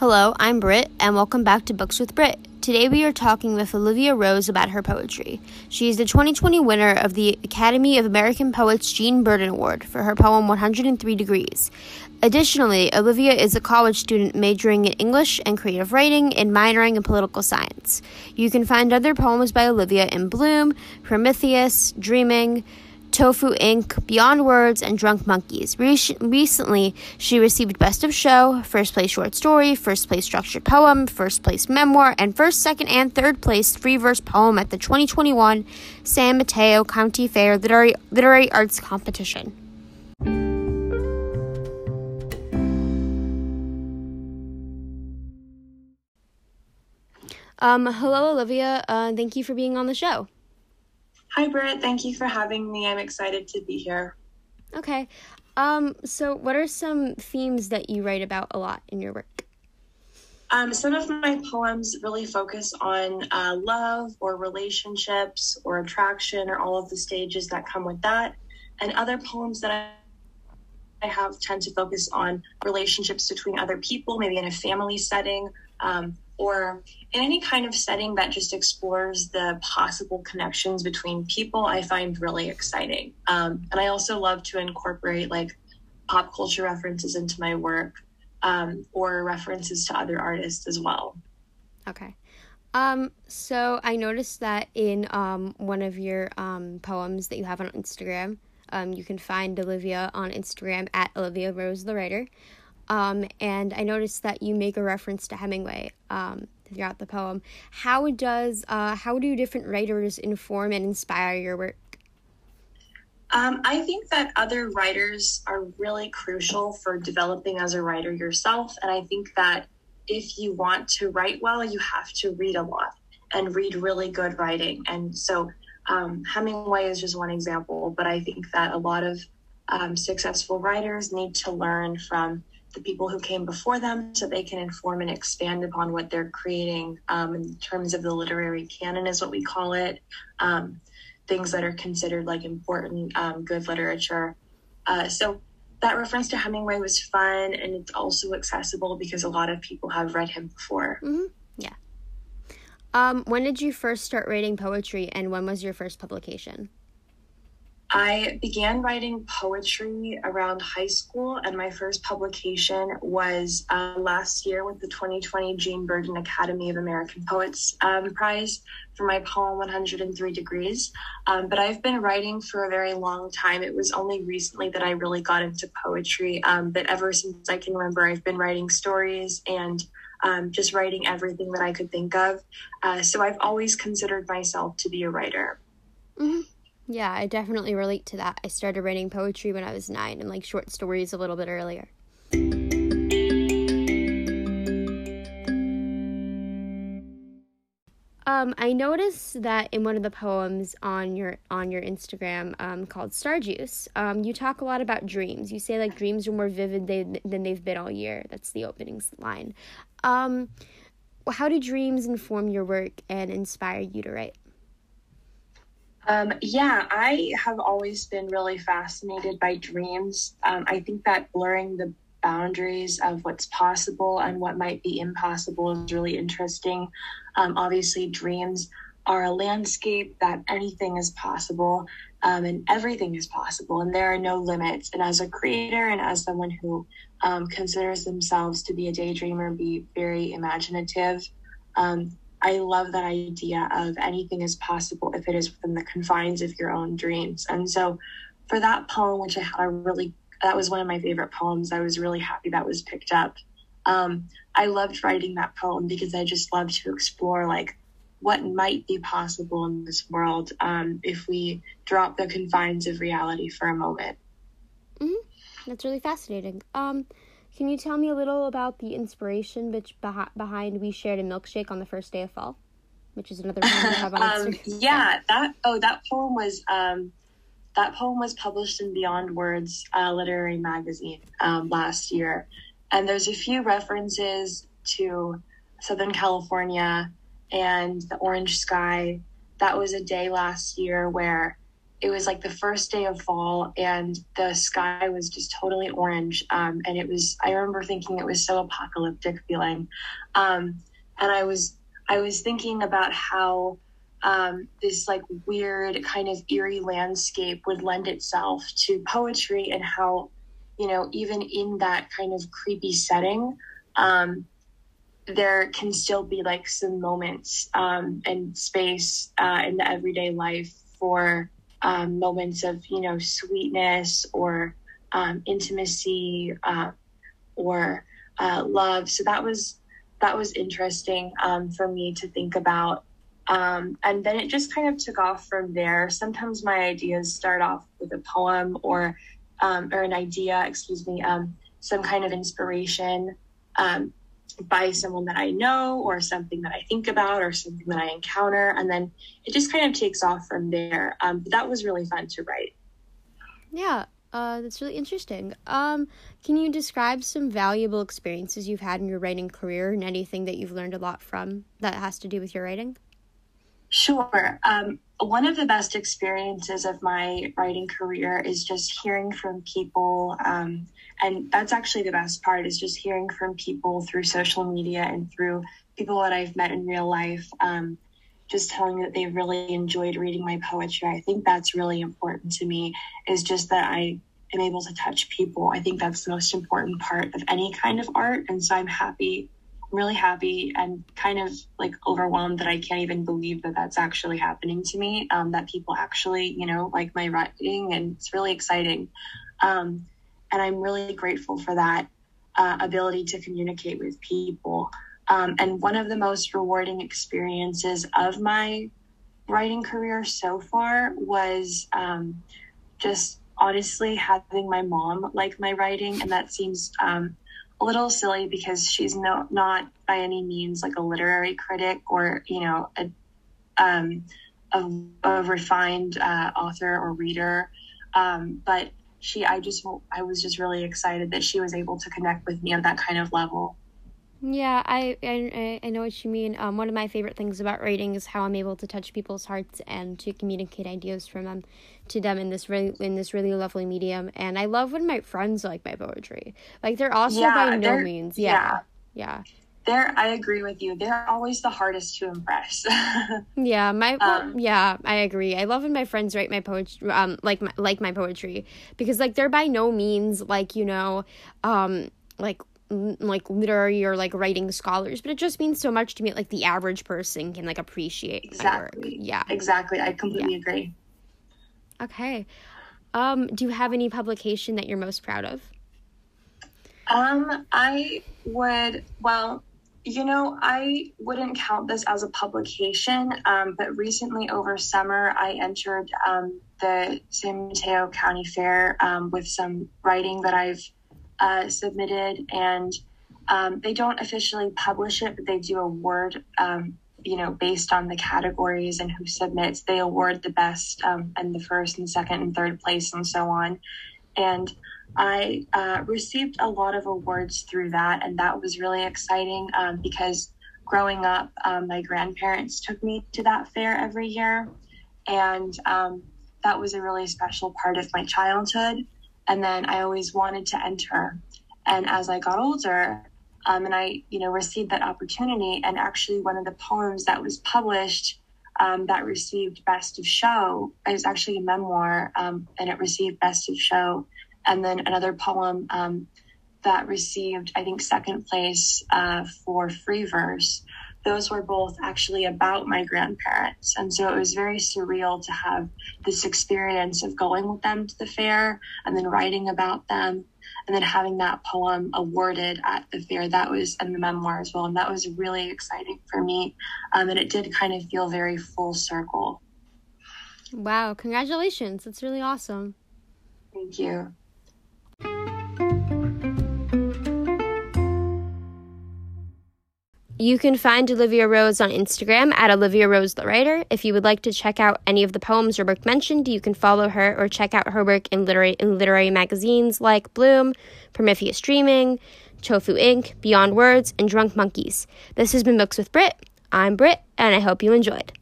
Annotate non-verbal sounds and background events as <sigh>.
Hello, I'm Britt, and welcome back to Books with Britt. Today we are talking with Olivia Rose about her poetry. She is the 2020 winner of the Academy of American Poets Jean Burden Award for her poem 103 Degrees. Additionally, Olivia is a college student majoring in English and creative writing and minoring in political science. You can find other poems by Olivia in Bloom, Prometheus, Dreaming, Tofu Ink, Beyond Words, and Drunk Monkeys. Re- recently, she received Best of Show, First Place Short Story, First Place Structured Poem, First Place Memoir, and First, Second, and Third Place Free Verse Poem at the 2021 San Mateo County Fair Literary, Literary Arts Competition. Um, hello, Olivia. Uh, thank you for being on the show. Hi, Britt. Thank you for having me. I'm excited to be here. Okay. Um, so, what are some themes that you write about a lot in your work? Um, some of my poems really focus on uh, love or relationships or attraction or all of the stages that come with that. And other poems that I I have tend to focus on relationships between other people, maybe in a family setting, um, or in any kind of setting that just explores the possible connections between people, I find really exciting. Um, and I also love to incorporate like pop culture references into my work um, or references to other artists as well. Okay. Um, so I noticed that in um, one of your um, poems that you have on Instagram, um, you can find Olivia on Instagram at Olivia Rose the Writer. Um, and I noticed that you make a reference to Hemingway um, throughout the poem. How does uh, how do different writers inform and inspire your work? Um, I think that other writers are really crucial for developing as a writer yourself, and I think that if you want to write well, you have to read a lot and read really good writing. And so um, Hemingway is just one example, but I think that a lot of um, successful writers need to learn from the people who came before them so they can inform and expand upon what they're creating um, in terms of the literary canon is what we call it. Um, things that are considered like important um, good literature. Uh, so that reference to hemingway was fun and it's also accessible because a lot of people have read him before. Mm-hmm. yeah. Um, when did you first start writing poetry and when was your first publication I began writing poetry around high school, and my first publication was uh, last year with the 2020 Jean Burden Academy of American Poets um, Prize for my poem 103 Degrees. Um, but I've been writing for a very long time. It was only recently that I really got into poetry, um, but ever since I can remember, I've been writing stories and um, just writing everything that I could think of. Uh, so I've always considered myself to be a writer. Mm-hmm. Yeah, I definitely relate to that. I started writing poetry when I was nine and like short stories a little bit earlier. Um, I noticed that in one of the poems on your on your Instagram um, called Star Juice, um, you talk a lot about dreams. You say like dreams are more vivid they, than they've been all year. That's the opening line. Um, how do dreams inform your work and inspire you to write? Um, yeah, I have always been really fascinated by dreams. Um, I think that blurring the boundaries of what's possible and what might be impossible is really interesting. Um, obviously, dreams are a landscape that anything is possible um, and everything is possible, and there are no limits. And as a creator and as someone who um, considers themselves to be a daydreamer, be very imaginative. Um, I love that idea of anything is possible if it is within the confines of your own dreams. And so for that poem, which I had a really, that was one of my favorite poems. I was really happy that was picked up. Um, I loved writing that poem because I just love to explore like what might be possible in this world um, if we drop the confines of reality for a moment. Mm-hmm. That's really fascinating. Um, can you tell me a little about the inspiration which behind We Shared a Milkshake on the First Day of Fall, which is another poem you have on <laughs> um, Yeah, that oh that poem was um, that poem was published in Beyond Words uh, literary magazine um, last year, and there's a few references to Southern California and the orange sky. That was a day last year where it was like the first day of fall and the sky was just totally orange um, and it was i remember thinking it was so apocalyptic feeling. Um, and i was i was thinking about how um, this like weird kind of eerie landscape would lend itself to poetry and how you know even in that kind of creepy setting um, there can still be like some moments um, and space uh, in the everyday life for um, moments of you know sweetness or um, intimacy uh, or uh, love. So that was that was interesting um, for me to think about. Um, and then it just kind of took off from there. Sometimes my ideas start off with a poem or um, or an idea, excuse me, um, some kind of inspiration by someone that I know or something that I think about or something that I encounter. And then it just kind of takes off from there. Um, but that was really fun to write. Yeah, uh, that's really interesting. Um, can you describe some valuable experiences you've had in your writing career and anything that you've learned a lot from that has to do with your writing? Sure. Um, one of the best experiences of my writing career is just hearing from people. Um, and that's actually the best part is just hearing from people through social media and through people that I've met in real life. Um, just telling that they really enjoyed reading my poetry. I think that's really important to me is just that I am able to touch people. I think that's the most important part of any kind of art. And so I'm happy really happy and kind of like overwhelmed that I can't even believe that that's actually happening to me. Um, that people actually, you know, like my writing, and it's really exciting. Um, and I'm really grateful for that uh, ability to communicate with people. Um, and one of the most rewarding experiences of my writing career so far was um, just honestly having my mom like my writing, and that seems um, a little silly because she's no, not by any means like a literary critic or, you know, a, um, a, a refined uh, author or reader. Um, but she, I just, I was just really excited that she was able to connect with me on that kind of level. Yeah, I, I I know what you mean. Um, one of my favorite things about writing is how I'm able to touch people's hearts and to communicate ideas from them to them in this really in this really lovely medium. And I love when my friends like my poetry. Like they're also yeah, by no means, yeah, yeah. They're, I agree with you. They're always the hardest to impress. <laughs> yeah, my um, yeah, I agree. I love when my friends write my poetry, um, like my like my poetry because like they're by no means like you know, um, like like literary or like writing scholars, but it just means so much to me. Like the average person can like appreciate exactly. Yeah, exactly. I completely yeah. agree. Okay. Um, do you have any publication that you're most proud of? Um, I would. Well, you know, I wouldn't count this as a publication, um, but recently over summer, I entered um, the San Mateo County Fair um, with some writing that I've uh, submitted, and um, they don't officially publish it, but they do award, um, you know, based on the categories and who submits. They award the best um, and the first and second and third place and so on. And I uh, received a lot of awards through that, and that was really exciting um, because growing up, um, my grandparents took me to that fair every year, and um, that was a really special part of my childhood. And then I always wanted to enter. And as I got older, um, and I, you know, received that opportunity, and actually one of the poems that was published um, that received Best of Show is actually a memoir, um, and it received Best of Show. And then another poem um, that received, I think, second place uh, for free verse those were both actually about my grandparents. And so it was very surreal to have this experience of going with them to the fair and then writing about them and then having that poem awarded at the fair. That was, in the memoir as well. And that was really exciting for me. Um, and it did kind of feel very full circle. Wow. Congratulations. That's really awesome. Thank you. You can find Olivia Rose on Instagram at Olivia Rose the Writer. If you would like to check out any of the poems or work mentioned, you can follow her or check out her work in literary, in literary magazines like Bloom, Prometheus Dreaming, Tofu Ink, Beyond Words, and Drunk Monkeys. This has been Books with Brit. I'm Brit, and I hope you enjoyed.